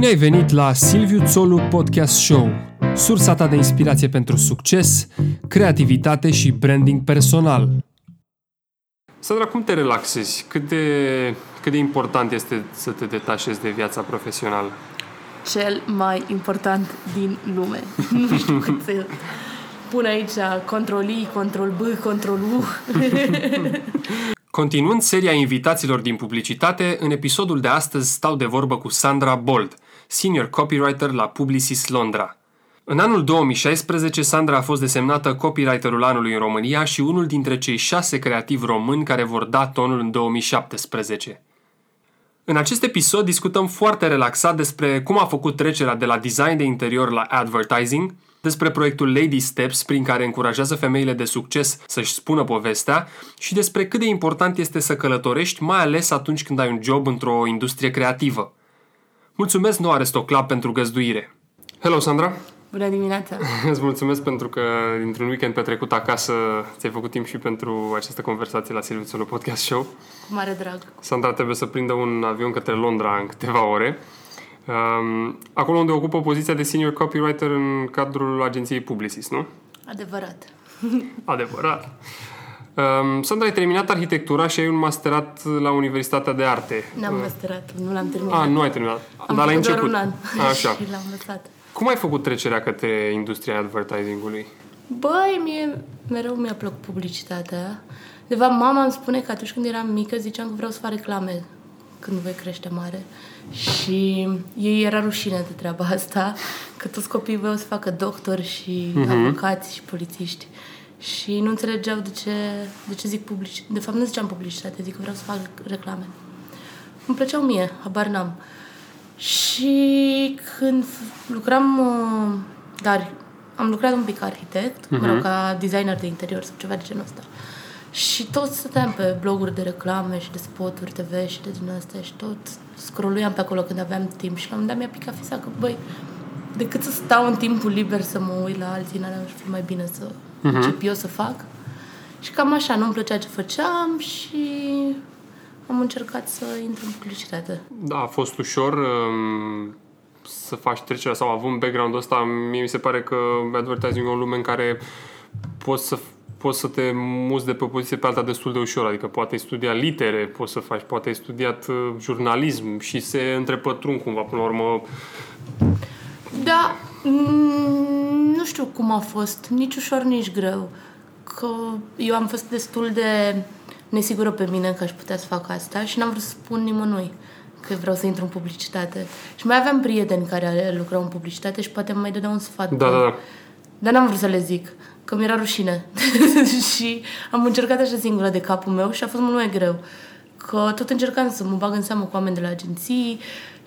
Bine ai venit la Silviu Țolu Podcast Show, sursa ta de inspirație pentru succes, creativitate și branding personal. Sandra, cum te relaxezi? Cât de, cât de important este să te detașezi de viața profesională? Cel mai important din lume. nu știu cât să pun aici control I, control B, control U. Continuând seria invitațiilor din publicitate, în episodul de astăzi stau de vorbă cu Sandra Bold, senior copywriter la Publicis Londra. În anul 2016, Sandra a fost desemnată copywriterul anului în România și unul dintre cei șase creativi români care vor da tonul în 2017. În acest episod discutăm foarte relaxat despre cum a făcut trecerea de la design de interior la advertising, despre proiectul Lady Steps, prin care încurajează femeile de succes să-și spună povestea și despre cât de important este să călătorești, mai ales atunci când ai un job într-o industrie creativă. Mulțumesc Noua Aristoclub pentru găzduire! Hello, Sandra! Bună dimineața! Îți mulțumesc pentru că dintr-un weekend petrecut acasă ți-ai făcut timp și pentru această conversație la Silvițul Podcast Show. Cu mare drag! Sandra trebuie să prindă un avion către Londra în câteva ore. Um, acolo unde ocupă poziția de senior copywriter în cadrul agenției Publicis, nu? Adevărat. Adevărat. Um, Sandra, ai terminat arhitectura și ai un masterat la Universitatea de Arte. N-am uh, masterat, nu l-am terminat. Ah, nu ai terminat. Am dar la început început. doar un an Așa. și l-am lăsat. Cum ai făcut trecerea către industria advertisingului? Băi, mie mereu mi-a plăcut publicitatea. De fapt, mama îmi spune că atunci când eram mică ziceam că vreau să fac reclame când voi crește mare. Și ei era rușine de treaba asta, că toți copiii voiau să facă doctori și Mhm. avocați și polițiști. Și nu înțelegeau de ce, de ce zic publicitate. De fapt, nu ziceam publicitate, zic că vreau să fac reclame. Îmi plăceau mie, habar n-am. Și când lucram, uh, dar am lucrat un pic ca arhitect, uh-huh. mă rog, ca designer de interior sau ceva de genul ăsta. Și tot stăteam pe bloguri de reclame și de spoturi TV și de din astea și tot scrolluiam pe acolo când aveam timp și la un moment dat mi-a picat fisa că, băi, decât să stau în timpul liber să mă uit la alții, n-ar fi mai bine să uh-huh. încep eu să fac. Și cam așa, nu-mi plăcea ce făceam și am încercat să intru în publicitate. Da, a fost ușor um, să faci trecerea sau având background-ul ăsta, mie mi se pare că advertising e o lume în care poți să poți să te muți de pe o poziție pe alta destul de ușor, adică poate ai studiat litere, poți să faci, poate ai studiat uh, jurnalism și se întrepătrun cumva până la urmă. Da, mm, nu știu cum a fost, nici ușor, nici greu. Că eu am fost destul de nesigură pe mine că aș putea să fac asta și n-am vrut să spun nimănui că vreau să intru în publicitate. Și mai aveam prieteni care lucrau în publicitate și poate îmi mai dădeau un sfat. Da, da, da. Dar n-am vrut să le zic, că mi-era rușine. și am încercat așa singură de capul meu și a fost mult mai greu. Că tot încercam să mă bag în seamă cu oameni de la agenții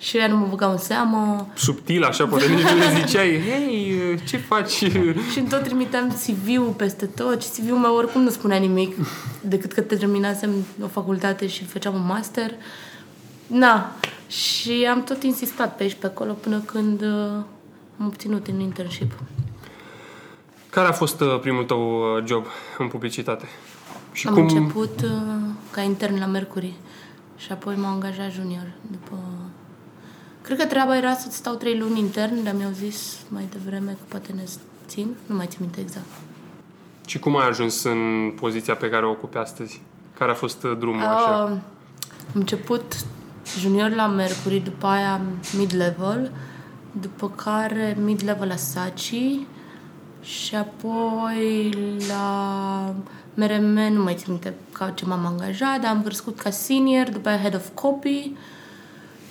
și ea nu mă băgau în seamă. Subtil, așa, poate nici nu le ziceai, hei, ce faci? Și tot trimiteam CV-ul peste tot și CV-ul meu oricum nu spunea nimic decât că te terminasem o facultate și făceam un master. Na, și am tot insistat pe aici, pe acolo, până când uh, am obținut un internship. Care a fost uh, primul tău uh, job în publicitate? Și am cum... început uh, ca intern la Mercury și apoi m-am angajat junior după... Cred că treaba era să stau trei luni intern, dar mi-au zis mai devreme că poate ne țin. Nu mai țin minte exact. Și cum ai ajuns în poziția pe care o ocupi astăzi? Care a fost uh, drumul așa? Uh, am început junior la Mercury, după aia mid-level, după care mid-level la Saci și apoi la MRM, nu mai țin minte ca ce m-am angajat, dar am crescut ca senior, după aia head of copy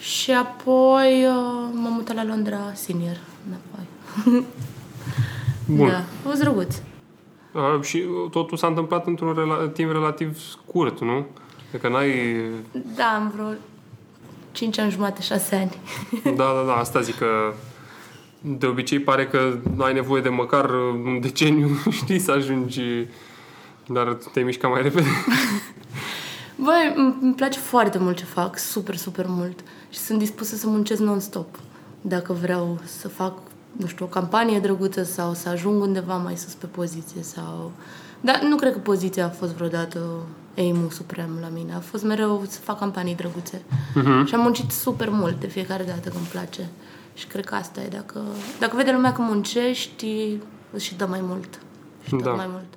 și apoi uh, m-am mutat la Londra senior înapoi. Bun. Da, a fost drăguț. Uh, și uh, totul s-a întâmplat într-un rela- timp relativ scurt, nu? Adică n-ai... Da, am vreo 5 ani jumate, 6 ani. Da, da, da, asta zic că de obicei pare că nu ai nevoie de măcar uh, un deceniu, știi, să ajungi, dar te-ai mișcat mai repede. Băi, îmi îmi place foarte mult ce fac, super, super mult. Și sunt dispusă să muncesc non-stop. Dacă vreau să fac, nu știu, o campanie drăguță sau să ajung undeva mai sus pe poziție sau Dar nu cred că poziția a fost vreodată aimul suprem la mine. A fost mereu să fac campanii drăguțe. Mhm. Și am muncit super mult de fiecare dată când îmi place. Și cred că asta e. Dacă, dacă vede lumea că muncești, îți și dă mai mult. Și Da. tot mai mult.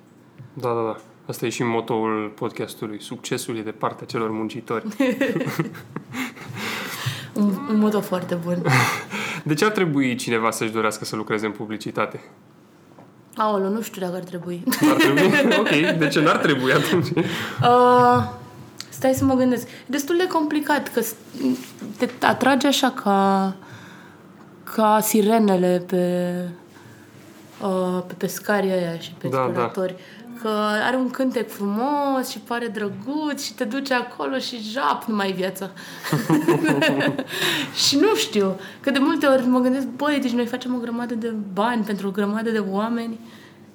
Da, da, da. Asta e și motoul podcastului. Succesul e de partea celor muncitori. Un, un moto foarte bun. De ce ar trebui cineva să-și dorească să lucreze în publicitate? Aolo, nu știu dacă ar trebui. Ar trebui? ok, de ce n-ar trebui atunci? Uh, stai să mă gândesc. E destul de complicat, că s- te atrage așa ca, ca sirenele pe, uh, pe pescarii aia și pe Da, exploratori. Că are un cântec frumos și pare drăguț și te duce acolo și jap, nu mai e viața. și nu știu, că de multe ori mă gândesc, băi, deci noi facem o grămadă de bani pentru o grămadă de oameni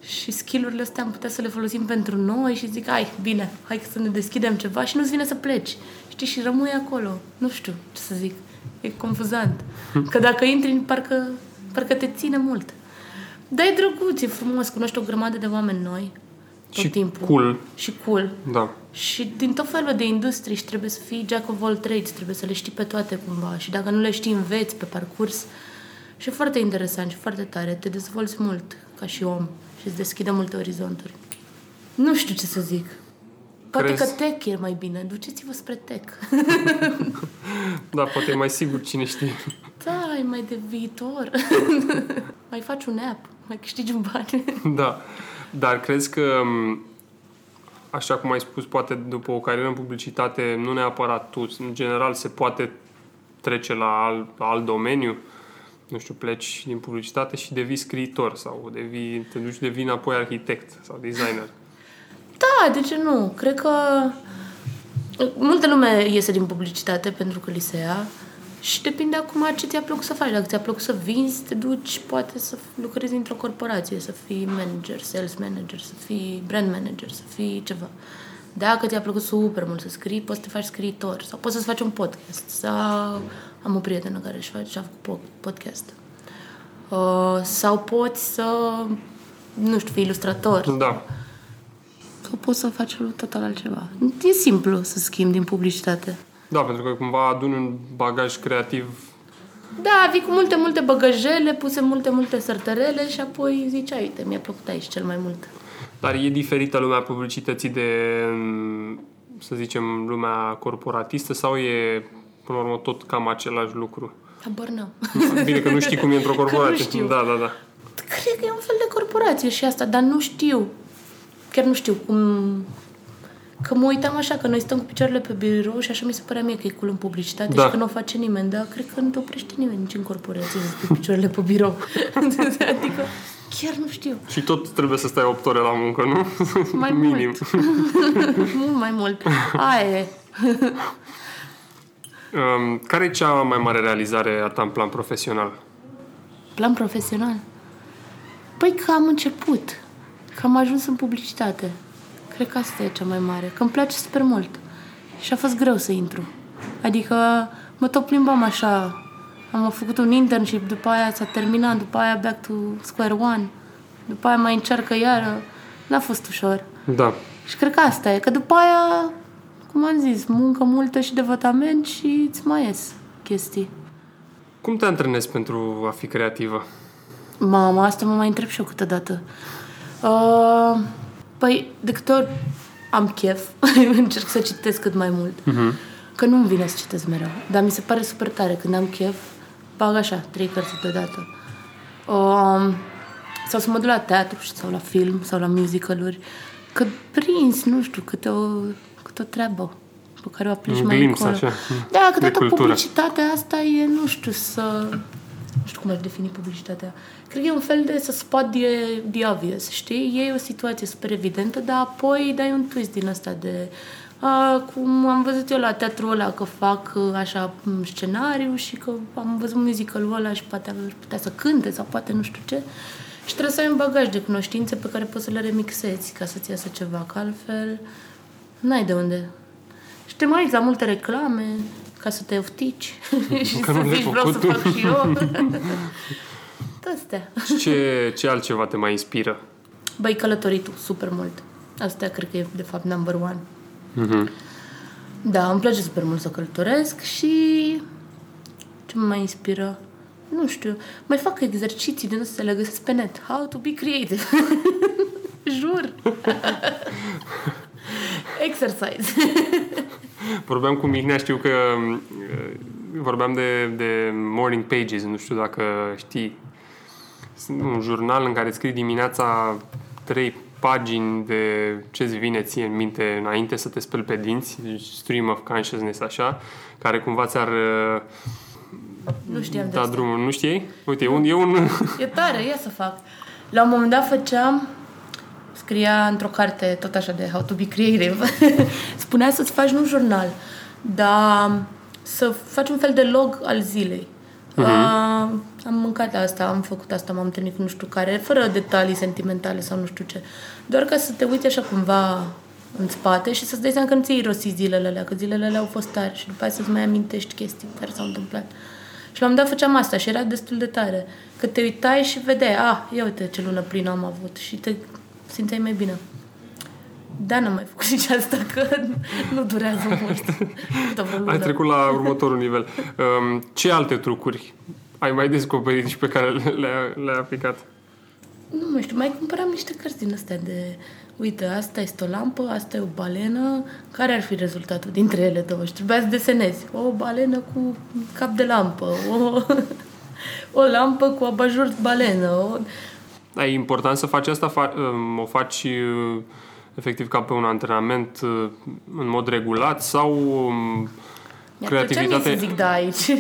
și skillurile astea am putea să le folosim pentru noi și zic, hai, bine, hai să ne deschidem ceva și nu-ți vine să pleci. Știi, și rămâi acolo. Nu știu ce să zic. E confuzant. Că dacă intri, parcă, parcă te ține mult. Dar e drăguț, e frumos, cunoști o grămadă de oameni noi tot Și timpul. cool. Și cool. Da. Și din tot felul de industrii și trebuie să fii jack of all trades, trebuie să le știi pe toate cumva și dacă nu le știi, înveți pe parcurs. Și e foarte interesant și foarte tare, te dezvolți mult ca și om și îți deschide multe orizonturi. Nu știu ce să zic. Poate Crezi? că tech e mai bine. Duceți-vă spre tech. Da, poate e mai sigur cine știe. Da, e mai de viitor. mai faci un app, mai câștigi un bani. Da. Dar crezi că, m, așa cum ai spus, poate după o carieră în publicitate, nu neapărat tu, în general se poate trece la alt, la alt domeniu? Nu știu, pleci din publicitate și devii scriitor sau devii, te duci devii înapoi arhitect sau designer. Da, de ce nu? Cred că multă lume iese din publicitate pentru că li se ia și depinde acum ce ți-a plăcut să faci. Dacă ți-a plăcut să vinzi, te duci poate să lucrezi într-o corporație, să fii manager, sales manager, să fii brand manager, să fii ceva. Dacă ți-a plăcut super mult să scrii, poți să te faci scriitor sau poți să-ți faci un podcast. Sau am o prietenă care își face, și-a făcut po- podcast. Uh, sau poți să, nu știu, fii ilustrator Da. sau poți să faci total altceva. E simplu să schimbi din publicitate. Da, pentru că cumva adun un bagaj creativ Da, vii cu multe, multe băgăjele, puse multe, multe sărtărele și apoi zici, "Ai, uite, mi-a plăcut aici cel mai mult. Dar e diferită lumea publicității de, să zicem, lumea corporatistă sau e, până la urmă, tot cam același lucru? Habar n-am. Bine că nu știi cum e într-o corporație. știu. Da, da, da. Cred că e un fel de corporație și asta, dar nu știu. Chiar nu știu cum... Că mă uitam așa, că noi stăm cu picioarele pe birou și așa mi se părea mie că e cool în publicitate Da. și că nu o face nimeni, dar cred că nu te oprește nimeni nici în corporație să stai cu picioarele pe birou. adică chiar nu știu. Și tot trebuie să stai 8 ore la muncă, nu? Mai Minim. mult. Mult mai mult. Aia e. Um, care e cea mai mare realizare a ta în plan profesional? Plan profesional? Păi că am început. Că am ajuns în publicitate. Cred că asta e cea mai mare. Că îmi place super mult. Și a fost greu să intru. Adică mă tot plimbam așa. Am făcut un internship, după aia s-a terminat, după aia back to square one. După aia mai încearcă iară. N-a fost ușor. Da. Și cred că asta e. Că după aia, cum am zis, muncă multă și devotament și îți mai ies chestii. Cum te antrenezi pentru a fi creativă? Mama, asta mă mai întreb și eu câteodată. Uh, păi, de câte ori am chef, încerc să citesc cât mai mult. Uh-huh. Că nu-mi vine să citesc mereu. Dar mi se pare super tare. Când am chef, bag așa, trei cărți deodată. Uh, sau să mă duc la teatru sau la film sau la musicaluri. Că prins, nu știu, câte o, câte o treabă pe care o aplici Un mai glimpse, încolo. așa, Da, că de toată cultură. publicitatea asta e, nu știu, să... Nu știu cum aș defini publicitatea. Cred că e un fel de să spot the, the obvious, știi? E o situație super evidentă, dar apoi dai un twist din asta de... A, cum am văzut eu la teatrul ăla că fac uh, așa m, scenariu și că am văzut musicalul ăla și poate ar putea să cânte sau poate nu știu ce. Și trebuie să ai un bagaj de cunoștințe pe care poți să le remixezi ca să-ți iasă ceva, că altfel n-ai de unde. Și te mai uiți la multe reclame ca să te oftici și Că să nu le-ai zici vreau să făcut tu." fac și eu. Astea. Și ce, ce altceva te mai inspiră? Băi, călătoritul, super mult. Asta cred că e, de fapt, number one. Mhm. Da, îmi place super mult să călătoresc și ce mă mai inspiră? Nu știu, mai fac exerciții din astea, le găsesc pe net. How to be creative. Jur. Exercise. Vorbeam cu Mihnea, știu că uh, vorbeam de, de Morning Pages, nu știu dacă știi. Sunt un jurnal în care scrii dimineața trei pagini de ce-ți vine ție în minte înainte să te speli pe dinți, deci stream of consciousness, așa, care cumva ți-ar uh, nu știam de da asta. drumul. Nu știi? Uite, e un, e un... E tare, ia să fac. La un moment dat făceam, scria într-o carte tot așa de How to be creative, spunea să-ți faci nu un jurnal, dar să faci un fel de log al zilei. Uh, am mâncat asta, am făcut asta, m-am întâlnit cu nu știu care, fără detalii sentimentale sau nu știu ce. Doar ca să te uiți așa cumva în spate și să-ți dai seama că nu ți-ai irosit zilele alea, că zilele alea au fost tare și după aia să-ți mai amintești chestii care s-au întâmplat. Și la un moment dat făceam asta și era destul de tare. Că te uitai și vedeai, ah, ia uite ce lună plină am avut și te simțeai mai bine. Da, n-am mai făcut nici asta, că nu durează mult. Tot vreo lună. Ai trecut la următorul nivel. Um, ce alte trucuri ai mai descoperit și pe care le- le-ai, le-ai aplicat? Nu mai știu, mai cumpăram niște cărți din astea de... Uite, asta este o lampă, asta e o balenă. Care ar fi rezultatul dintre ele două? Și trebuia să desenezi. O balenă cu cap de lampă, o, o lampă cu abajur balenă. O... Da, e important să faci asta, fa- um, o faci uh, efectiv ca pe un antrenament uh, în mod regulat sau um, Mi-ar plăcea mie creativitate... să zic da aici.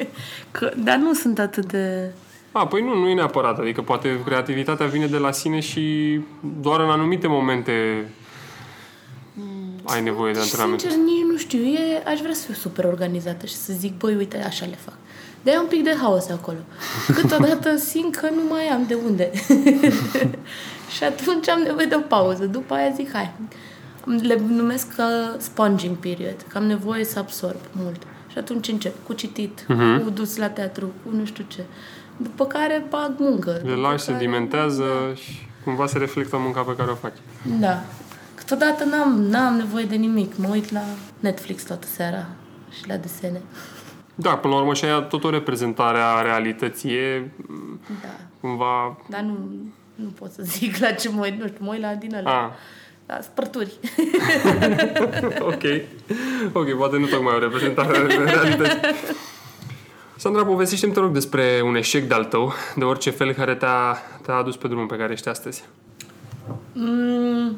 Că, dar nu sunt atât de... A, păi nu, nu e neapărat. Adică poate creativitatea vine de la sine și doar în anumite momente ai nevoie de antrenament. Sincer, nici nu știu. E, aș vrea să fiu super organizată și să zic, băi, uite, așa le fac. Dar e un pic de haos acolo. Câteodată simt că nu mai am de unde. și atunci am nevoie de o pauză. După aia zic, hai. Le numesc ca sponging period, că am nevoie să absorb mult. Și atunci încep cu citit, Mhm. cu dus la teatru, cu nu știu ce. După care bag muncă. Le După lași, se care- dimentează și cumva se reflectă munca pe care o faci. Da. Câteodată n-am, n-am nevoie de nimic. Mă uit la Netflix toată seara și la desene. Da, până la urmă și aia tot o reprezentare a realității e Da. cumva... Dar nu, nu pot să zic la ce mă uit. Nu știu, mă uit la din ăla. A, La spărturi. ok. Ok, poate nu tocmai o reprezentare a realității. Sandra, povestește-mi, te rog, despre un eșec de-al tău, de orice fel, care te-a, te-a adus pe drumul pe care ești astăzi. Mm,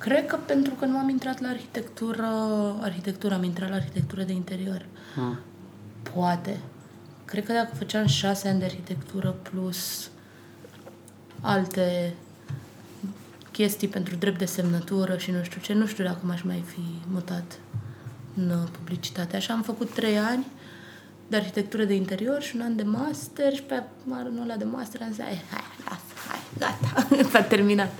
cred că pentru că nu am intrat la arhitectură, arhitectură, am intrat la arhitectură de interior. Mm. Poate. Cred că dacă făceam șase ani de arhitectură plus alte chestii pentru drept de semnătură și nu știu ce, nu știu dacă m-aș mai fi mutat în uh, publicitate. Așa am făcut trei ani de arhitectură de interior și un an de master și pe anul ăla de master am zis, hai, hai, lasă, hai, gata, s-a terminat.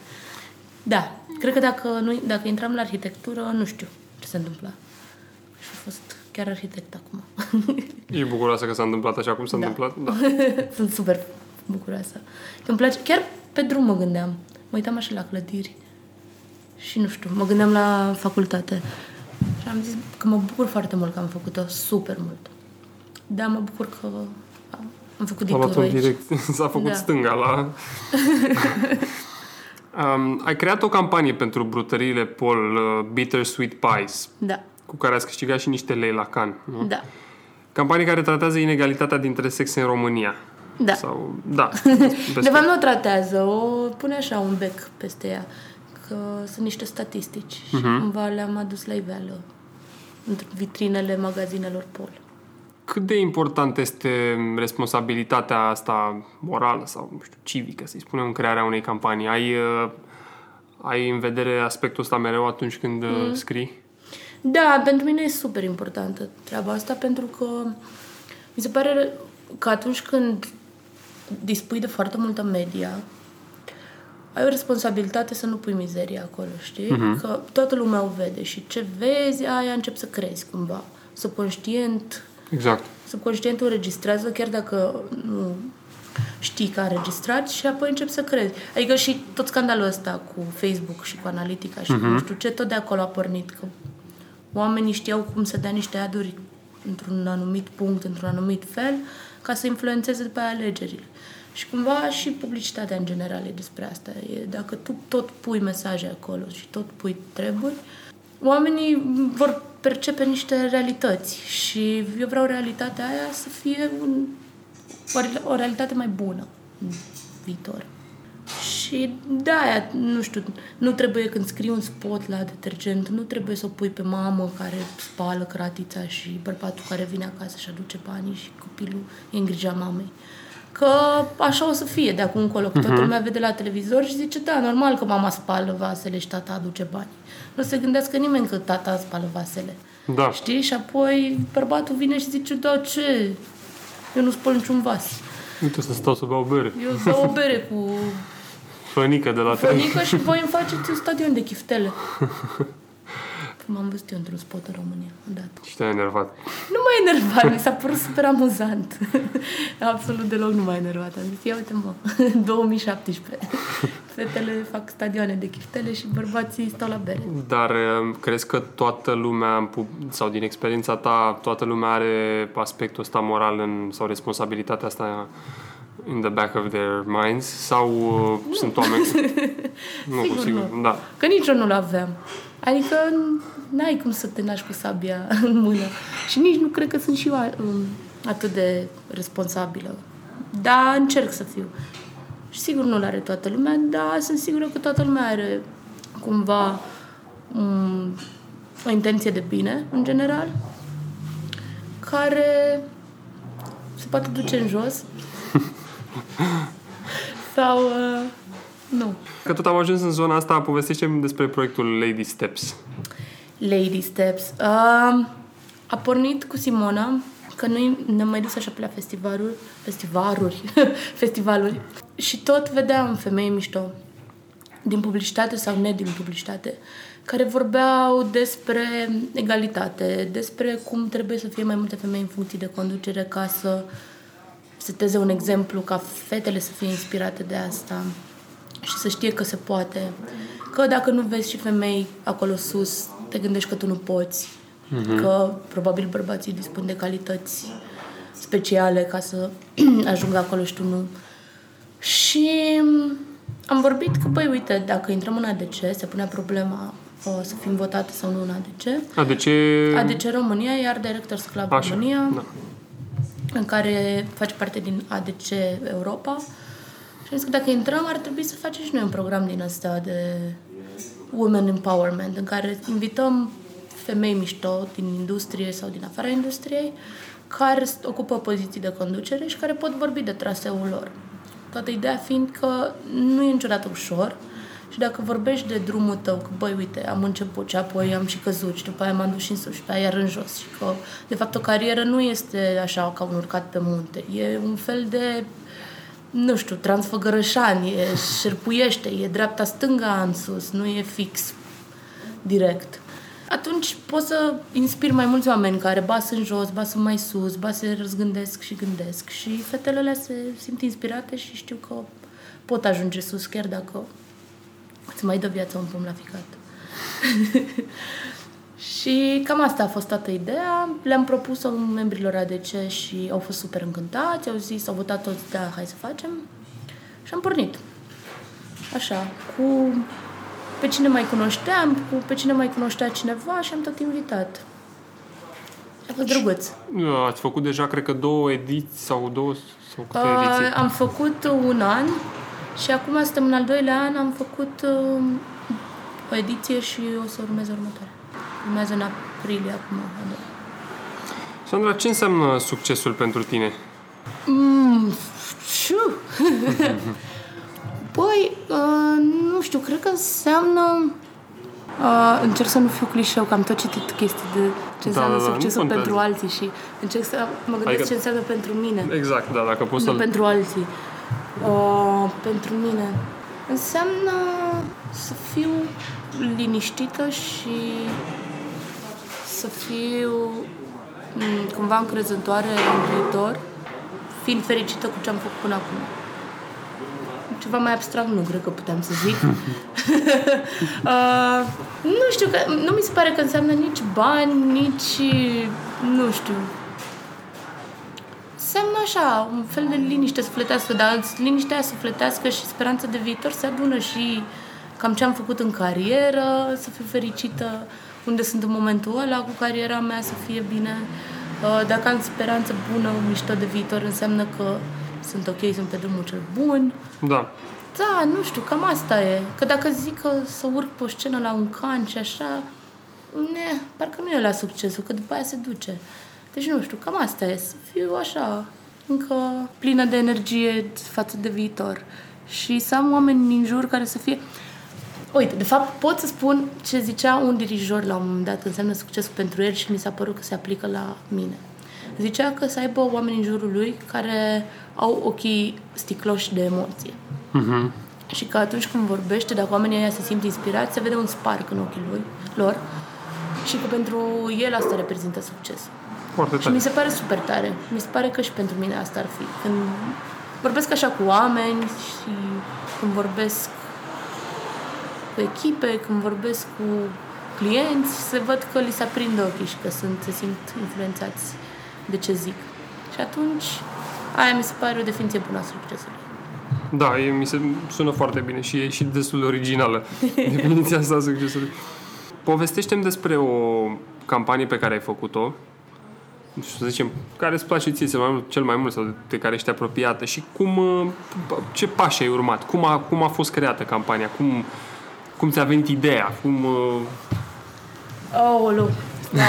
Da, cred că dacă, nu, dacă intram la arhitectură, nu știu ce se întâmpla. Și a fost chiar arhitect acum. E bucuroasă că s-a întâmplat așa cum s-a Da. întâmplat? Da. Sunt super bucuroasă. Că îmi place, chiar pe drum mă gândeam. Mă uitam așa la clădiri și nu știu, mă gândeam la facultate. Și am zis că mă bucur foarte mult că am făcut-o, super mult. Da, mă bucur că am- am făcut A luat dicturul un aici. direct, s-a făcut Da. stânga la... um, ai creat o campanie pentru brutăriile Paul uh, Bittersweet Pies, Da, cu care ați câștigat și niște lei la Cannes. Nu? da, Campanie care tratează inegalitatea dintre sexe în România. da. Sau, da. De fapt nu o tratează, o pune așa un bec peste ea. Că sunt niște statistici și cumva le-am adus la iveală între vitrinele magazinelor Pol. Cât de important este responsabilitatea asta morală sau, nu știu, civică, să-i spunem, în crearea unei campanii? Ai, uh, ai în vedere aspectul ăsta mereu atunci când mm. scrii? Da, pentru mine e super importantă treaba asta pentru că mi se pare că atunci când dispui de foarte multă media, ai o responsabilitate să nu pui mizeria acolo, știi? Uh-huh. Că toată lumea o vede și ce vezi, aia încep să crezi cumva. Subconștient, Exact. subconștientul înregistrează chiar dacă nu știi că a înregistrat și apoi începi să crezi. Adică și tot scandalul ăsta cu Facebook și cu analitica și uh-huh. nu știu ce, tot de acolo a pornit. Că oamenii știau cum să dea niște aduri într-un anumit punct, într-un anumit fel, ca să influențeze pe alegerile. Și cumva și publicitatea în general e despre asta. E, dacă tu tot pui mesaje acolo și tot pui treburi, oamenii vor percepe niște realități și eu vreau realitatea aia să fie un, o, o realitate mai bună în viitor. Și de aia, nu știu, nu trebuie când scrii un spot la detergent, nu trebuie să o pui pe mamă care spală cratița și bărbatul care vine acasă și aduce banii și copilul e în grija mamei. Că așa o să fie de acum încolo, că toată uh-huh. lumea vede la televizor și zice, da, normal că mama spală vasele și tata aduce bani. Nu se gândească nimeni că tata spală vasele. Da. Știi? Și apoi bărbatul vine și zice, da, ce? Eu nu spăl niciun vas. Uite să stau să beau bere. Eu beau o bere cu Fănică de la Fănică și voi îmi faceți un stadion de chiftele. M-am văzut eu într-un spot în România, odată. Și te-ai enervat. Nu m-a enervat, mi s-a părut super amuzant. Absolut deloc nu m-a enervat. Am zis, ia uite mă, 2017. Fetele fac stadioane de chiftele și bărbații stau la bere. Dar um, crezi că toată lumea, sau din experiența ta, toată lumea are aspectul ăsta moral în, sau responsabilitatea asta in the back of their minds sau uh, sunt oameni... nu, sigur, sigur, nu. da. Că nici eu nu-l aveam. Adică n-ai cum să te naști cu sabia în mână. Și nici nu cred că sunt și eu um, atât de responsabilă. Dar încerc să fiu. Și sigur nu-l are toată lumea, dar sunt sigură că toată lumea are cumva um, o intenție de bine, în general, care se poate duce în jos Sau... Uh, nu. Că tot am ajuns în zona asta, povestește despre proiectul Lady Steps. Lady Steps. Uh, a pornit cu Simona, că noi ne-am mai dus așa pe la festivaluri, festivaluri, festivaluri și tot vedeam femei mișto din publicitate sau ne din publicitate, care vorbeau despre egalitate, despre cum trebuie să fie mai multe femei în funcție de conducere ca să seteze un exemplu ca fetele să fie inspirate de asta și să știe că se poate. Că dacă nu vezi și femei acolo sus, te gândești că tu nu poți. Uh-huh. Că probabil bărbații dispun de calități speciale ca să ajungă acolo și tu nu. Și am vorbit că, băi, uite, dacă intrăm în ADC, se punea problema o să fim votate sau nu în ADC. ADC... ADC România, iar Directors Club Așa, România. Da în care face parte din ADC Europa. Și am zis că dacă intrăm, ar trebui să facem și noi un program din ăsta de Women Empowerment, în care invităm femei mișto din industrie sau din afara industriei, care ocupă poziții de conducere și care pot vorbi de traseul lor. Toată ideea fiind că nu e niciodată ușor, și dacă vorbești de drumul tău, că băi, uite, am început și apoi am și căzut și după aia m-am dus și în sus și după aia iar în jos și că, de fapt, o carieră nu este așa ca un urcat pe munte. E un fel de nu știu, transfăgărășan, e șerpuiește, e dreapta-stânga în sus, nu e fix direct. Atunci poți să inspiri mai mulți oameni care ba sunt jos, ba sunt mai sus, ba se răzgândesc și gândesc și fetele alea se simt inspirate și știu că pot ajunge sus chiar dacă Îți mai dă viața un pom la ficat. și cam asta a fost toată ideea. Le-am propus-o membrilor ADC și au fost super încântați, au zis, au votat toți, da, hai să facem. Și am pornit. Așa, cu pe cine mai cunoșteam, cu pe cine mai cunoștea cineva și am tot invitat. A fost drăguț. Ați făcut deja, cred că, două ediții sau două sau câte ediții? Uh, am făcut un an și acum suntem în al doilea an, am făcut uh, o ediție și o să urmeze următoarea. Urmează în aprilie acum. Sandra, ce înseamnă succesul pentru tine? Mm, Păi, uh, nu știu, cred că înseamnă... Uh, încerc să nu fiu clișeu, că am tot citit chestii de ce da, înseamnă da, da, succesul pentru alții și încerc să mă gândesc adică, ce înseamnă pentru mine. Exact, da, dacă poți să pentru alții. Uh, pentru mine înseamnă să fiu liniștită și să fiu m- mm, cumva încrezătoare în viitor, fiind fericită cu ce am făcut până acum. Ceva mai abstract nu cred că puteam să zic. uh, nu știu, că, nu mi se pare că înseamnă nici bani, nici, nu știu, înseamnă așa, un fel de liniște sufletească, dar liniștea aia sufletească și speranța de viitor se adună și cam ce am făcut în carieră, să fiu fericită, unde sunt în momentul ăla cu cariera mea, să fie bine. Uh, dacă am speranță bună, mișto de viitor, înseamnă că sunt ok, sunt pe drumul cel bun. Da. Da, nu știu, cam asta e. Că dacă zic că să urc pe o scenă la un can și așa, ne, parcă nu e la succesul, că după aia se duce. Deci nu știu, cam asta e, să fiu așa, încă plină de energie față de viitor. Și să am oameni din jur care să fie... Uite, de fapt pot să spun ce zicea un dirijor la un moment dat, înseamnă succes pentru el și mi s-a părut că se aplică la mine. Zicea că să aibă oameni în jurul lui care au ochii sticloși de emoție. Uh-huh. Și că atunci când vorbește, dacă oamenii ăia se simt inspirați, se vede un spark în ochii lui, lor. Și că pentru el asta reprezintă succes. Foarte Și tare. mi se pare super tare. Mi se pare că și pentru mine asta ar fi. Când vorbesc așa cu oameni și când vorbesc cu echipe, când vorbesc cu clienți, se văd că li se aprinde ochii și că sunt, se simt influențați de ce zic. Și atunci, aia mi se pare o definiție bună a succesului. Da, e, mi se sună foarte bine și e și destul de originală definiția asta a succesului. Povestește-mi despre o campanie pe care ai făcut-o, nu știu, să zicem, care îți place ție cel mai mult, cel mai mult sau de care ești apropiată și cum, uh, ce pași ai urmat, cum a, cum a fost creată campania, cum, cum ți-a venit ideea, cum... uh, Oh, da.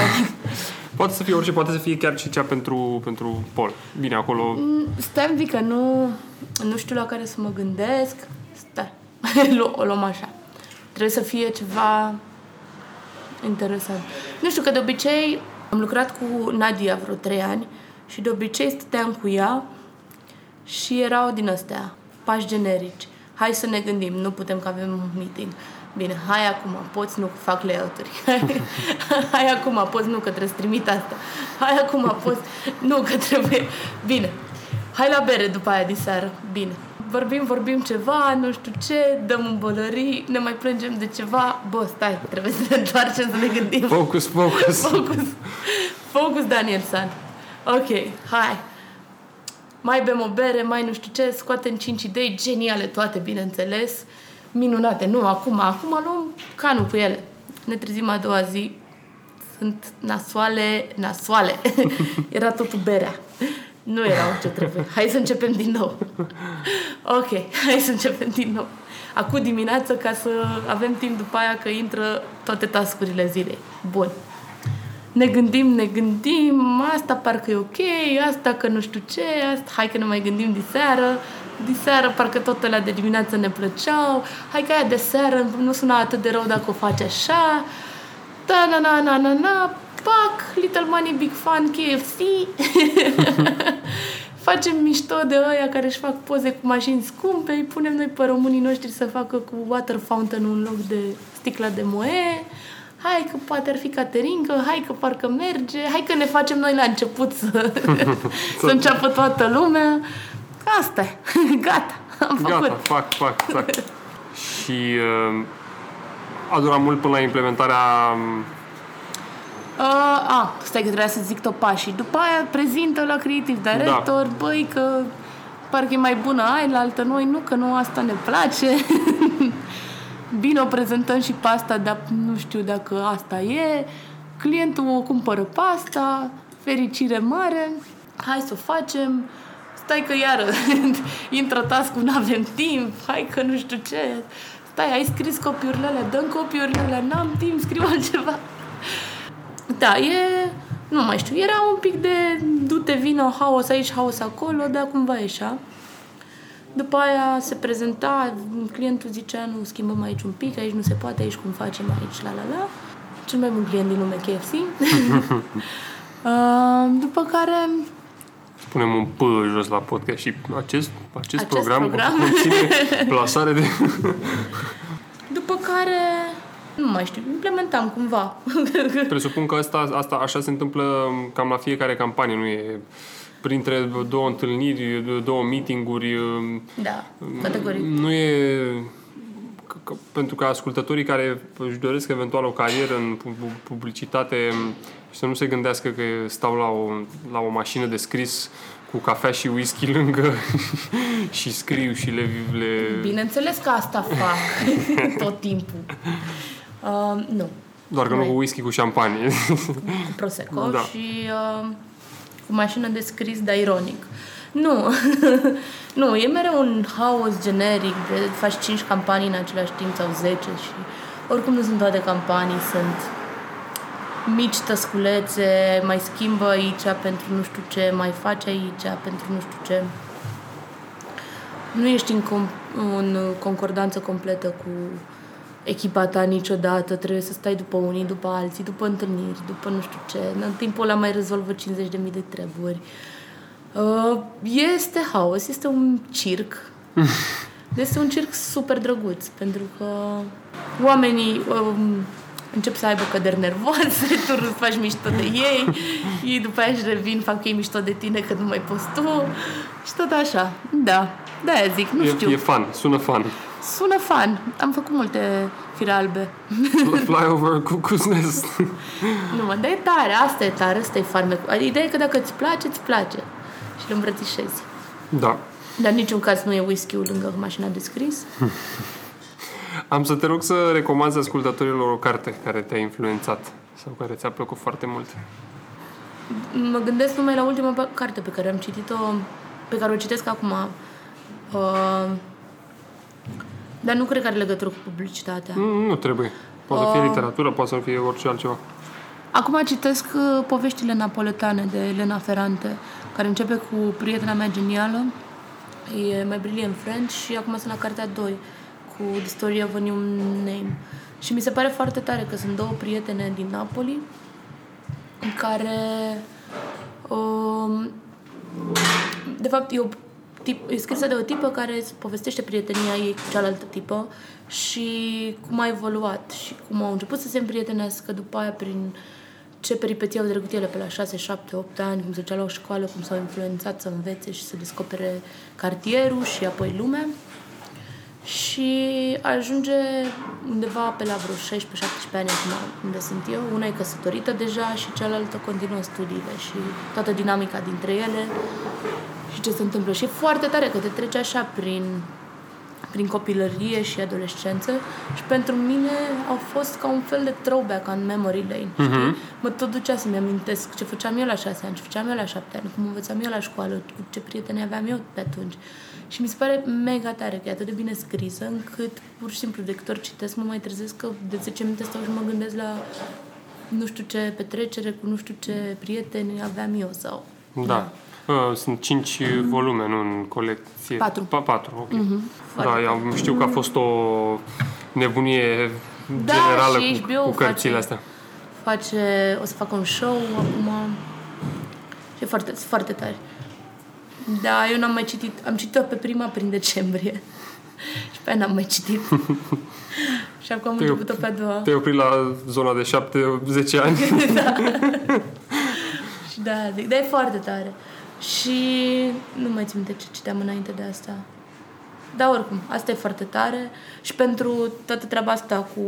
Poate să fie orice, poate să fie chiar și cea pentru, pentru Paul. Bine, acolo... Stai un pic că nu, nu știu la care să mă gândesc. Stai, Lu- o luăm așa. Trebuie să fie ceva interesant. Nu știu, că de obicei am lucrat cu Nadia vreo trei ani și de obicei stăteam cu ea și erau din astea, pași generici. Hai să ne gândim, nu putem că avem un meeting. Bine, hai acum, poți, nu, fac layout-uri. Hai, hai acum, poți, nu, că trebuie să trimit asta. Hai acum, poți, nu, că trebuie... Bine, hai la bere după aia din seară. Bine. Vorbim, vorbim ceva, nu știu ce, dăm în bolării, ne mai plângem de ceva. Bă, stai, trebuie să ne întoarcem să ne gândim. Focus, focus! Focus. Focus, Daniel San. Ok, hai. Mai bem o bere, mai nu știu ce, scoatem 5 idei geniale toate, bineînțeles. Minunate. Nu, acum, acum luăm canul cu ele. Ne trezim a doua zi, sunt nasoale, nasoale. Era totul berea. Nu era ce trebuie. Hai să începem din nou. Ok, hai să începem din nou. Acum dimineață ca să avem timp după aia că intră toate tascurile zilei. Bun. Ne gândim, ne gândim, asta parcă e ok, asta că nu știu ce, asta, hai că ne mai gândim de seară, de seară parcă tot alea de dimineață ne plăceau, hai că aia de seară nu suna atât de rău dacă o faci așa, da, na, na, na, na, na, pac, Little Money, Big Fun, KFC, facem mișto de ăia care își fac poze cu mașini scumpe, îi punem noi pe românii noștri să facă cu water fountain în loc de sticla de moe, hai că poate ar fi caterincă, hai că parcă merge, hai că ne facem noi la început să, să înceapă toată lumea. Asta e, gata, am făcut. Gata, fac, fac, fac. și uh, a durat mult până la implementarea um, Uh, a, stai că trebuia să zic tot pașii. După aia prezintă la creative director, da. băi că parcă e mai bună aia, la altă noi nu, că nu asta ne place. Bine, o prezentăm și pe asta, dar nu știu dacă asta e. Clientul o cumpără pe asta, fericire mare, hai să o facem. Stai că iară intră task-ul, nu avem timp, hai că nu știu ce. Stai, ai scris copiurile alea, dăm copiurile alea, n-am timp, scriu altceva. Da, e... Nu mai știu, era un pic de du-te, vină, haos aici, haos acolo, dar cumva ieșea. După aia se prezenta, clientul zicea, nu, schimbăm aici un pic, aici nu se poate, aici cum facem, aici, la la la. Cel mai bun client din lume, KFC. Uh, După care punem un P jos la podcast și acest, acest, Acest program, program. conține plasare de... După care, nu mai știu, implementam cumva. Presupun că asta, asta așa se întâmplă cam la fiecare campanie, nu e... printre două întâlniri, două meetinguri. Da, categoric. Nu e că, pentru că ascultătorii care își doresc eventual o carieră în publicitate și să nu se gândească că stau la o, la o mașină de scris cu cafea și whisky lângă și scriu și le... le... Bineînțeles că asta fac tot timpul. Uh, nu. Doar că nu cu whisky, cu șampanie. cu prosecco da. și uh, cu mașină de scris, dar ironic. Nu. nu, e mereu un haos generic de faci 5 campanii în același timp sau 10 și oricum nu sunt toate campanii, sunt mici tăsculețe, mai schimbă aici pentru nu știu ce, mai faci aici pentru nu știu ce. Nu ești în, com- în concordanță completă cu echipa ta niciodată, trebuie să stai după unii, după alții, după întâlniri, după nu știu ce. În timpul ăla mai rezolvă 50.000 de treburi. Uh, este haos, este un circ. este un circ super drăguț, pentru că oamenii um, încep să aibă căderi nervoase, tu faci mișto de ei, ei după aia își revin, fac ei mișto de tine că nu mai poți tu și tot așa. Da, da, zic, nu e, știu. E fun, sună fun. Sună fun. Am făcut multe fire albe. Flyover cu Nest. nu, mă, dar e tare, asta e tare, asta e farmecul. Ideea e că dacă îți place, îți place. Și îl îmbrățișezi. Da. Dar în niciun caz nu e whisky-ul lângă mașina de scris. Am să te rog să recomanzi ascultătorilor o carte care te-a influențat sau care ți-a plăcut foarte mult. Mă gândesc numai la ultima carte pe care am citit-o, pe care o citesc acum. Uh, dar nu cred că are legătură cu publicitatea. Nu, nu trebuie. Poate să fie uh, literatură, poate să fie orice altceva. Acum citesc uh, poveștile napoletane de Elena Ferrante, care începe cu prietena mea genială, e My Brilliant Friend și acum sunt la cartea 2 cu The Story of a New Name. Și mi se pare foarte tare că sunt două prietene din Napoli care um, de fapt e, o tip, e scrisă de o tipă care povestește prietenia ei cu cealaltă tipă și cum a evoluat și cum au început să se împrietenească după aia prin ce peripeții au trecut ele pe la 6, 7, 8 ani, cum se ducea la o școală, cum s-au influențat să învețe și să descopere cartierul și apoi lumea și ajunge undeva pe la vreo 16-17 ani acum unde sunt eu. Una e căsătorită deja și cealaltă continuă studiile și toată dinamica dintre ele și ce se întâmplă. Și e foarte tare că te trece așa prin, prin copilărie și adolescență și pentru mine au fost ca un fel de throwback în memory lane, uh-huh. știi? Mă tot ducea să-mi amintesc ce făceam eu la șase ani, ce făceam eu la șapte ani, cum învățam eu la școală, cu ce prieteni aveam eu pe atunci. Și mi se pare mega tare că e atât de bine scrisă încât pur și simplu de câte ori citesc mă mai trezesc că de 10 minute stau și mă gândesc la nu știu ce petrecere cu nu știu ce prieteni aveam eu sau... Da. da. Uh, sunt cinci volume, nu în colecție. Patru. Pa, patru, ok. Mm-hmm. Da, eu știu că a fost o nebunie da, generală și cu, cu cărțile astea. Face, o să fac un show acum. Și e foarte, foarte tare. Da, eu n-am mai citit. Am citit-o pe prima prin decembrie. și pe aia n-am mai citit. și acum am te început-o pe a doua. Te-ai oprit la zona de 7-10 ani. da. și da, zic, dar e foarte tare. Și nu mai țin minte ce citeam înainte de asta. Dar oricum, asta e foarte tare. Și pentru toată treaba asta cu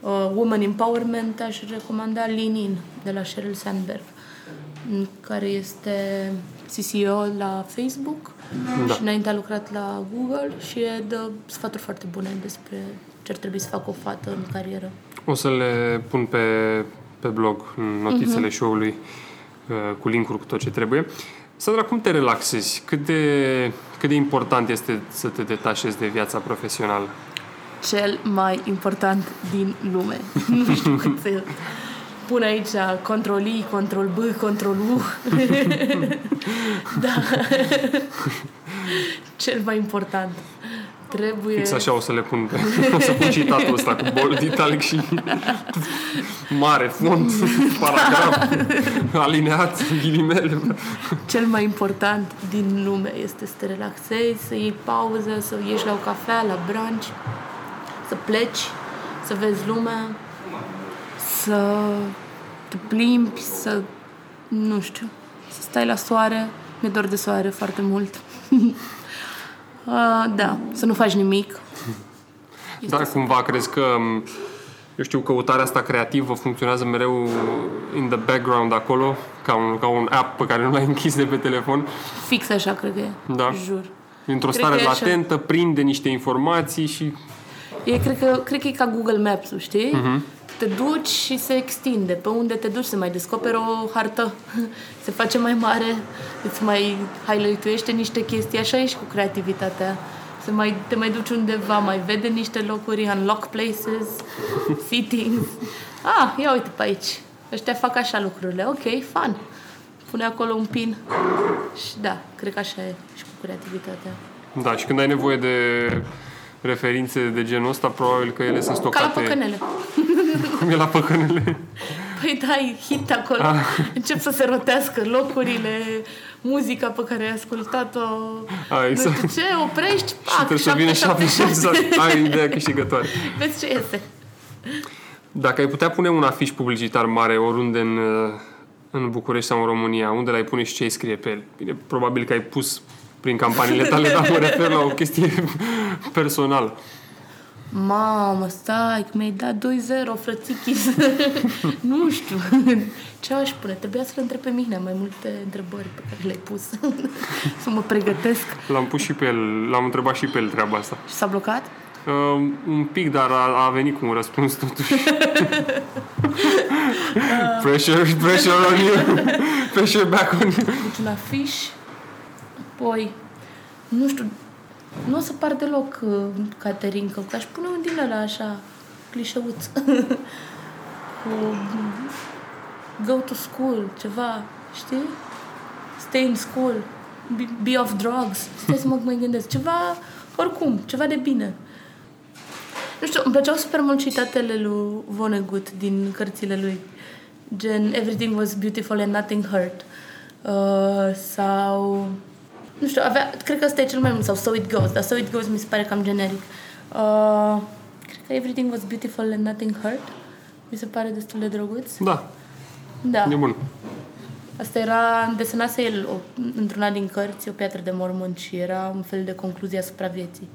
uh, Woman Empowerment aș recomanda Lean In de la Sheryl Sandberg, care este CCO la Facebook da. și înainte a lucrat la Google și e dă sfaturi foarte bune despre ce ar trebui să facă o fată în carieră. O să le pun pe, pe blog notițele uh-huh. show-ului uh, cu link-uri cu tot ce trebuie. Sandra, cum te relaxezi? Cât de, cât de important este să te detașezi de viața profesională? Cel mai important din lume. nu știu cât să pun aici control I, control B, control U. da. Cel mai important. Trebuie... Fix așa o să le pun pe... o să pun citatul ăsta cu bold, italic și mare, font, paragraf, alineat, ghilimele. Cel mai important din lume este să te relaxezi, să iei pauză, să ieși la o cafea, la brunch, să pleci, să vezi lumea, să te plimbi, să... nu știu. să stai la soare. Mi-e dor de soare foarte mult. uh, da, să nu faci nimic. Dar cumva crezi că, eu știu, căutarea asta creativă funcționează mereu in the background acolo, ca un, ca un app pe care nu l-ai închis de pe telefon? Fix așa cred că e. Da. Jur. Într-o Cred stare că e așa. latentă, prinde niște informații și... E, cred, că, cred că e ca Google Maps, știi? Mhm. Te duci și se extinde. Pe unde te duci se mai descoperă o hartă. Se face mai mare, îți mai highlight niște chestii. Așa e și cu creativitatea. Se mai, te mai duci undeva, mai vede niște locuri, unlock places, settings. Ah, ia uite pe aici. Ăștia fac așa lucrurile. Ok, fun. Pune acolo un pin. Și da, cred că așa e și cu creativitatea. Da, și când ai nevoie de referințe de genul ăsta, probabil că ele sunt Ca la stocate... păcănele. Cum e la păcănele? Păi dai hit acolo, Ah. încep să se rotească locurile, muzica pe care ai ascultat-o, A, exact. nu știu ce, oprești, Și pac, trebuie să vină 7, 7 7, exact. Ai ideea câștigătoare. Vezi ce iese. Dacă ai putea pune un afiș publicitar mare oriunde în, uh, în București sau în România, unde l-ai pune și ce ai scrie pe el? Bine, probabil că ai pus prin campaniile tale, dar mă refer la o chestie personală. Mamă, stai, că mi-ai dat 2-0, frățichis. nu știu. Ce aș pune? Trebuia să-l întreb pe mine mai multe întrebări pe care le-ai pus. să mă pregătesc. L-am pus și pe el, l-am întrebat și pe el treaba asta. Și s-a blocat? Uh, un pic, dar a, a venit cu un răspuns totuși. pressure, pressure on you. pressure back on you. Deci un afiș, apoi, nu știu, nu o să par deloc uh, Caterinca, că aș pune un din ăla așa, clișeuț. Cu mm, go to school, ceva, știi? Stay in school, be, be off drugs. Stai să mă mai gândesc. Ceva, oricum, ceva de bine. Nu știu, îmi plăceau super mult citatele lui Vonnegut din cărțile lui. Gen, everything was beautiful and nothing hurt. Uh, sau... Nu știu, avea, cred că ăsta e cel mai mult, sau So It Goes, dar So It Goes mi se pare cam generic. Uh, cred că Everything was beautiful and nothing hurt. Mi se pare destul de drăguț. Da, Da. e bun. Asta era, desenase el o, într-una din cărți, o piatră de mormânt și era un fel de concluzie asupra vieții.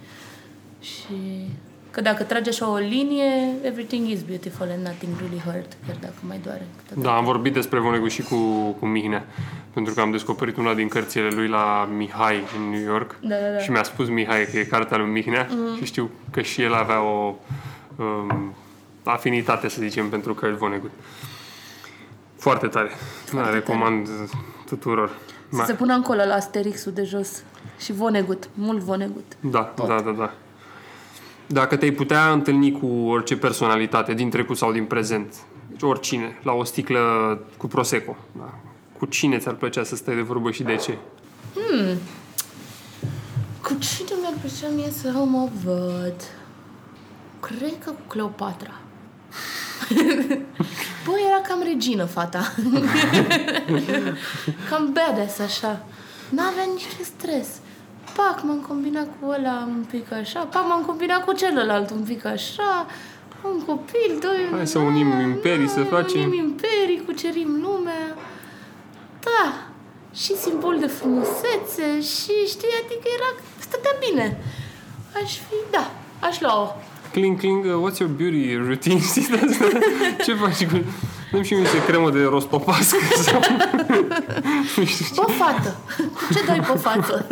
Și că dacă tragi așa o linie, everything is beautiful and nothing really hurt, chiar dacă mai doare. câteodată. Da, am vorbit despre Vonegu și cu, cu Mihnea, pentru că am descoperit una din cărțile lui la Mihai în New York Da, da, da. și mi-a spus Mihai că e cartea lui Mihnea mm. și știu că și el avea o um, afinitate, să zicem, pentru cărți Vonnegut. Foarte tare. da, recomand tuturor. Să Ma- se pună încolo la Asterixul de jos. Și Vonegut, mult Vonegut. Da, da, da, da. Dacă te-ai putea întâlni cu orice personalitate din trecut sau din prezent, deci oricine, la o sticlă cu Prosecco, da. cu cine ți-ar plăcea să stai de vorbă și de ce? Cu cine mi-ar plăcea mie să mă văd? Cred că cu Cleopatra. Bă, era cam regină fata. cam badass așa. N-avea niciun stres. Pac, m-am combinat cu ăla un pic așa, pac, m-am combinat cu celălalt un pic așa, un copil, doi... Hai să unim imperii, să facem- Unim imperii, cucerim lumea. Da, și simbol de frumusețe și știi, adică era, stătea bine. Aș fi, da, aș lua-o. Cling, cling, uh, what's your beauty routine? ce faci cu... Dăm și mie niște cremă de rostopască sau... nu știu ce. Bă, fată, cu ce dai pe față?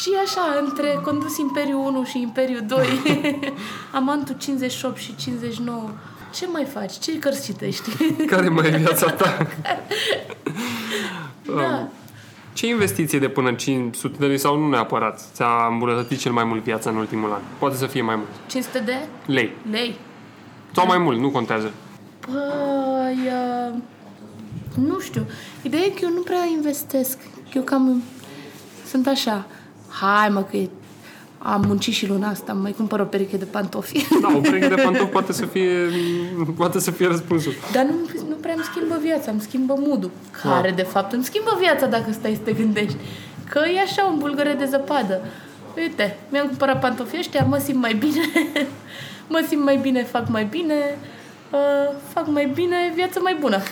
și așa, între condus Imperiul 1 și Imperiul 2, amantul 58 și 59, ce mai faci? Ce cărți citești? Care mai e viața ta? da. Ce investiție de până în 500 de lei sau nu neapărat ți-a îmbunătățit cel mai mult viața în ultimul an? Poate să fie mai mult. 500 de Lei. lei. Sau mai mult, nu contează. Păi, uh, nu știu. Ideea e că eu nu prea investesc. Eu cam sunt așa. Hai mă că e- am muncit și luna asta, mai cumpăr o pereche de pantofi. Da, o pereche de pantofi poate să fie, poate să fie răspunsul. Dar nu, nu prea îmi schimbă viața, îmi schimbă mood care de fapt îmi schimbă viața dacă stai să te gândești. Că e așa un bulgăre de zăpadă. Uite, mi-am cumpărat pantofii ăștia, mă simt mai bine, mă simt mai bine, fac mai bine, uh, fac mai bine, viață mai bună.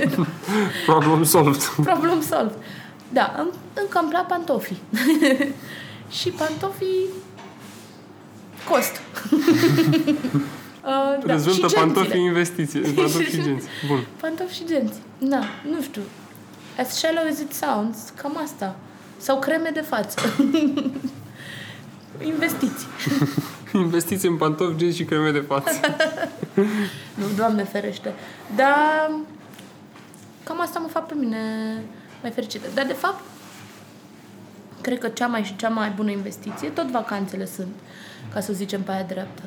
Problem solved. Problem solved. Da, îmi, încă îmi plac pantofii. și pantofii cost. Uh, da, Rezultă și pantofii gențile. investiție. Pantofi și genți. Bun. Pantofi și genți. Da, nu știu. As shallow as it sounds, cam asta. Sau creme de față. Investiții. Investiți în pantofi, genți și creme de față. Nu, Doamne ferește. Dar cam asta mă fac pe mine mai fericită. Dar, de fapt, cred că cea mai și cea mai bună investiție, tot vacanțele sunt, ca să zicem pe aia dreaptă.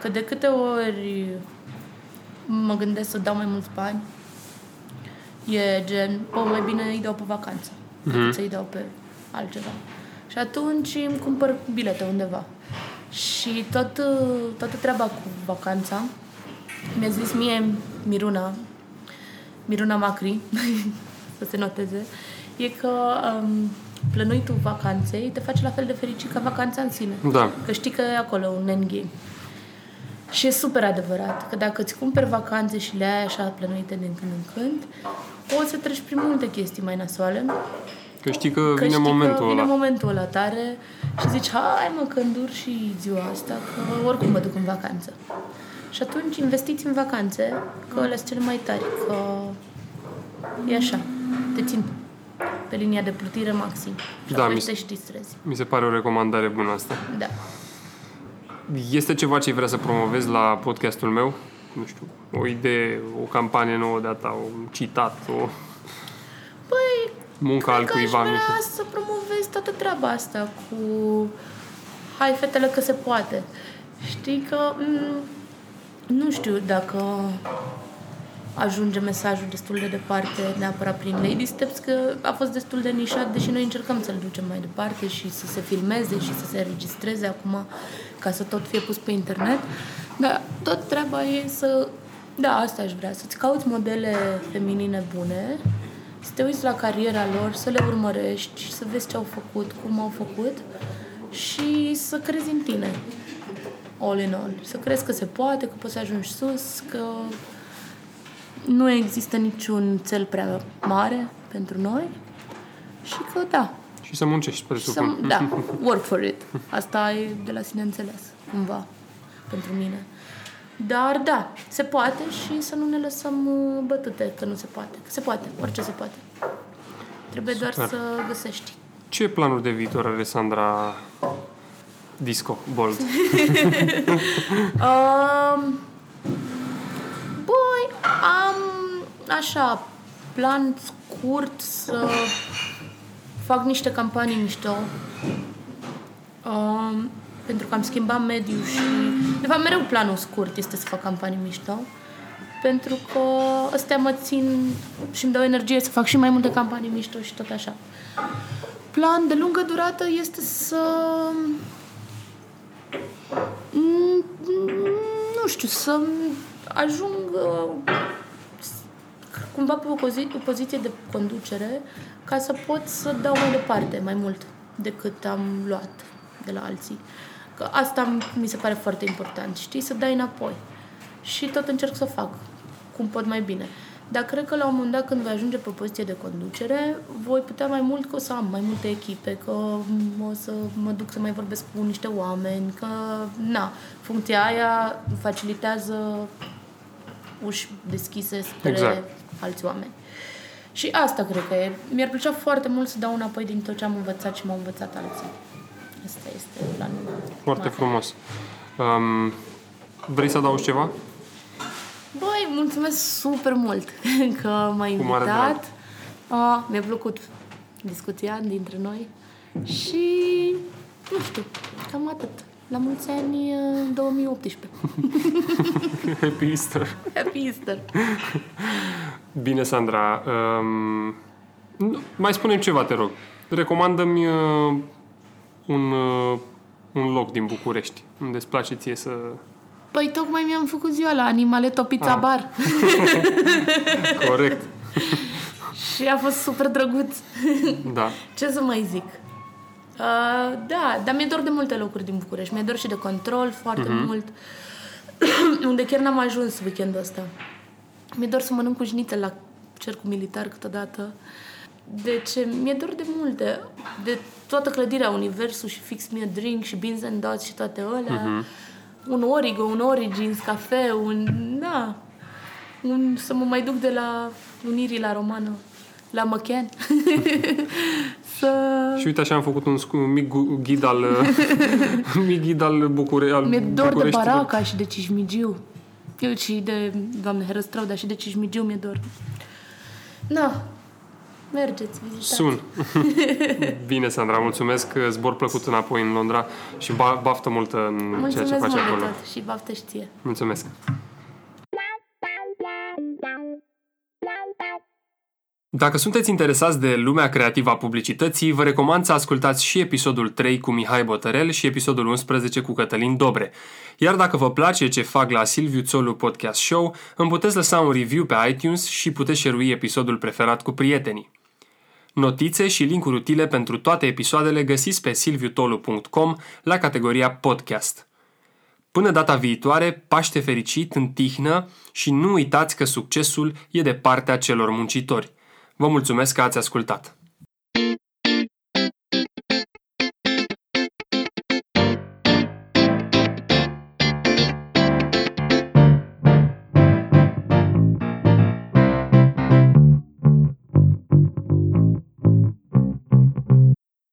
Că de câte ori mă gândesc să dau mai mulți bani, e gen, bă, mai bine îi dau pe vacanță, decât să îi dau pe altceva. Și atunci îmi cumpăr bilete undeva. Și tot, toată treaba cu vacanța, mi-a zis mie Miruna, Miruna Macri, să se noteze, e că um, plănuitul vacanței te face la fel de fericit ca vacanța în sine. Da. Că știi că e acolo un endgame. Și e super adevărat că dacă îți cumperi vacanțe și le ai așa plănuite din când în când, poți să treci prin multe chestii mai nasoale. Că știi că, Că vine știi momentul că vine ăla. momentul ăla tare și zici, hai mă, că îndur și ziua asta, că oricum mă duc în vacanță. Și atunci investiți în vacanțe, că alea sunt cele mai tari, că e așa, te țin pe linia de plutire maxim. Și Da, apoi mi- te și distrezi. Mi se pare o recomandare bună asta. Da. Este ceva ce vrea să promovezi la podcastul meu? Nu știu, o idee, o campanie nouă de a ta, un citat, o Păi, muncă al Cred că aș cuiva. nu vrea știu. să promovez toată treaba asta cu hai fetele că se poate. Știi că m- nu știu dacă ajunge mesajul destul de departe neapărat prin Lady Steps, că a fost destul de nișat, deși noi încercăm să-l ducem mai departe și să se filmeze și să se înregistreze acum ca să tot fie pus pe internet. Dar tot treaba e să... Da, asta aș vrea, să-ți cauți modele feminine bune, să te uiți la cariera lor, să le urmărești, să vezi ce au făcut, cum au făcut și să crezi în tine. All in all. Să crezi că se poate, că poți să ajungi sus, că nu există niciun cel prea mare pentru noi și că da, Și să muncești, să, presupun. da, work for it. Asta e de la sine înțeles, cumva, pentru mine. Dar da, se poate și să nu ne lăsăm uh, bătute că nu se poate. Că se poate, orice se poate. Trebuie doar Super. să găsești. Ce planuri de viitor are Sandra Disco Bold? Um, băi, am așa plan scurt să fac niște campanii mișto. Um, pentru că am schimbat mediul și... De fapt, mereu planul scurt este să fac campanii mișto. Pentru că astea mă țin și îmi dau energie să fac și mai multe campanii mișto și tot așa. Plan de lungă durată este să Mm, nu știu, să ajung uh, cumva pe o, pozi- o poziție de conducere ca să pot să dau mai departe mai mult decât am luat de la alții. Că asta mi se pare foarte important, știi, să dai înapoi. Și tot încerc să o fac cum pot mai bine. Dar cred că la un moment dat când voi ajunge pe poziție de conducere, voi putea mai mult că o să am mai multe echipe, că o să mă duc să mai vorbesc cu niște oameni, că, na, funcția aia facilitează uși deschise spre Exact. alți oameni. Și asta cred că e. Mi-ar plăcea foarte mult să dau înapoi din tot ce am învățat și m-au învățat alții. Asta este planul. Foarte mare. frumos. Um, vrei să adaugi ceva? Băi, mulțumesc super mult că m-ai Cu mare invitat. A, mi-a plăcut discuția dintre noi și nu știu, cam atât. La mulți ani uh, 2018. Happy Easter! Happy Easter! Bine, Sandra. Um, nu- mai spune ceva, te rog. Recomandă-mi uh, un, uh, un loc din București unde îți place ție să... Păi tocmai mi-am făcut ziua la Animale Topița Ah. Bar Corect. și a fost super drăguț. Da. Ce să mai zic? Uh, da, dar mi-e dor de multe locuri din București. Mi-e dor și de control foarte Mhm. mult. unde chiar n-am ajuns weekendul ăsta. Mi-e dor să mănânc cu jnițe la cercul militar câteodată. Deci mi-e dor de multe. De toată clădirea, universul și fix mie drink și beans and dots și toate alea. Uh-huh. Un Origo, un Origins, cafe, un... Da. Un, să mă mai duc de la Unirii la Romană la Măchean. să... Și uite așa am făcut un, un mic ghid al, mic ghid al, Bucure, al Mi-e dor de Baraca și de Cismigiu. Eu și de, doamne, Herăstrău, dar și de Cismigiu mi-e dor. Na, mergeți, vizitați. Sun. Bine, Sandra, mulțumesc. Zbor plăcut înapoi în Londra și baftă multă în mulțumesc ceea ce faci acolo. Mulțumesc și baftă și ție. Mulțumesc. Dacă sunteți interesați de lumea creativă a publicității, vă recomand să ascultați și episodul 3 cu Mihai Botărel și episodul 11 cu Cătălin Dobre. Iar dacă vă place ce fac la Silviu Țolu Podcast Show, îmi puteți lăsa un review pe iTunes și puteți șerui episodul preferat cu prietenii. Notițe și linkuri utile pentru toate episoadele găsiți pe silviutolu.com la categoria podcast. Până data viitoare, Paște fericit în tihnă și nu uitați că succesul e de partea celor muncitori. Vă mulțumesc că ați ascultat!